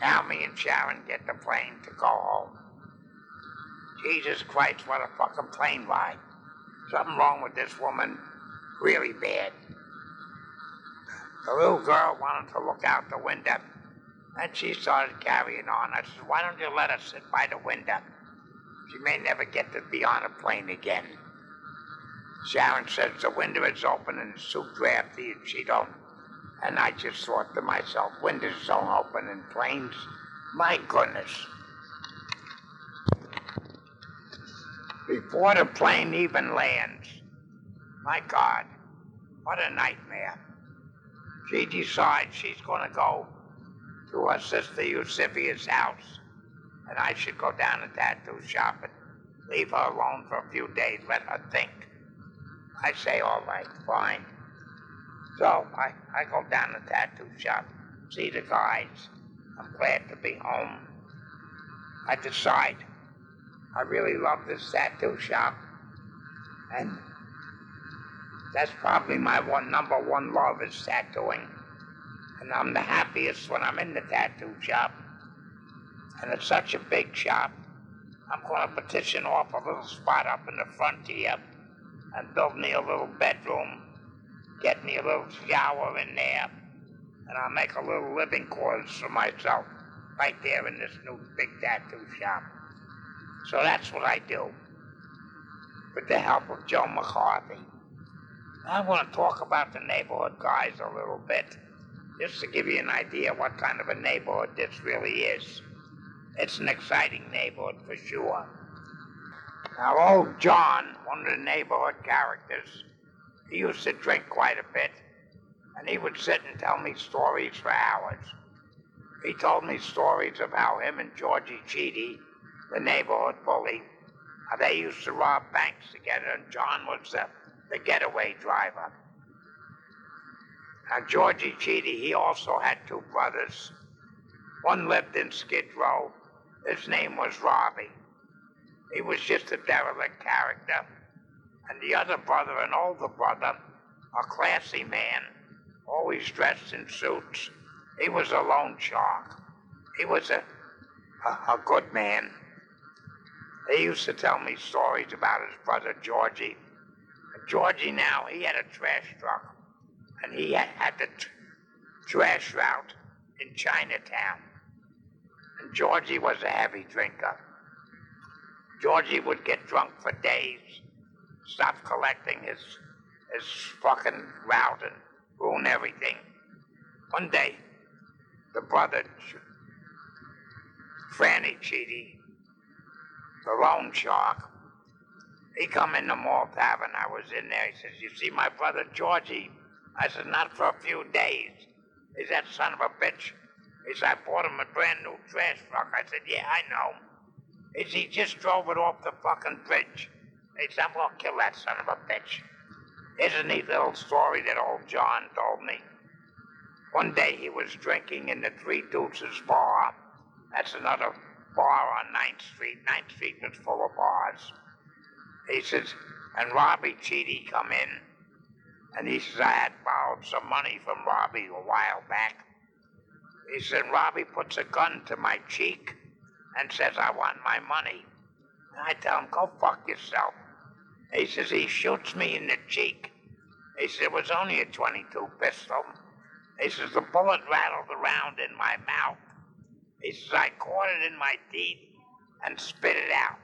Now me and Sharon get the plane to go home. Jesus Christ, what a fucking plane ride. Something wrong with this woman, really bad. The little girl wanted to look out the window, and she started carrying on. I said, why don't you let her sit by the window? She may never get to be on a plane again. Sharon says the window is open and it's too drafty and she don't. And I just thought to myself, windows don't open in planes. My goodness. Before the plane even lands, my God, what a nightmare. She decides she's going to go to her sister Eusebia's house, and I should go down to tattoo shop and leave her alone for a few days, let her think. I say, all right, fine. So I, I go down the tattoo shop, see the guys. I'm glad to be home. I decide I really love this tattoo shop. And that's probably my one number one love is tattooing. And I'm the happiest when I'm in the tattoo shop. And it's such a big shop. I'm going to petition off a little spot up in the front here and build me a little bedroom, get me a little shower in there, and I'll make a little living quarters for myself right there in this new big tattoo shop. So that's what I do with the help of Joe McCarthy. I want to talk about the neighborhood guys a little bit, just to give you an idea what kind of a neighborhood this really is. It's an exciting neighborhood for sure. Now, old John, one of the neighborhood characters, he used to drink quite a bit, and he would sit and tell me stories for hours. He told me stories of how him and Georgie Cheedy, the neighborhood bully, how they used to rob banks together, and John was the, the getaway driver. Now, Georgie Cheedy, he also had two brothers. One lived in Skid Row. His name was Robbie. He was just a derelict character. And the other brother, an older brother, a classy man, always dressed in suits. He was a loan shark. He was a, a, a good man. He used to tell me stories about his brother Georgie. And Georgie now, he had a trash truck. And he had, had the trash route in Chinatown. And Georgie was a heavy drinker. Georgie would get drunk for days, stop collecting his his fucking route and ruin everything. One day, the brother, Franny Cheedy, the loan shark, he come in the mall tavern. I was in there. He says, "You see my brother Georgie?" I said, "Not for a few days." He's that son of a bitch. He said, "I bought him a brand new trash truck." I said, "Yeah, I know." He said, "He just drove it off the fucking bridge." He "I'm kill that son of a bitch." Here's a neat little story that old John told me. One day he was drinking in the Three Deuces bar. That's another bar on 9th Street. 9th Street was full of bars. He says, and Robbie Cheedy come in, and he says, I had borrowed some money from Robbie a while back. He said, Robbie puts a gun to my cheek and says, I want my money. And I tell him, go fuck yourself. He says, he shoots me in the cheek. He says, it was only a 22 pistol. He says, the bullet rattled around in my mouth. He says, I caught it in my teeth and spit it out.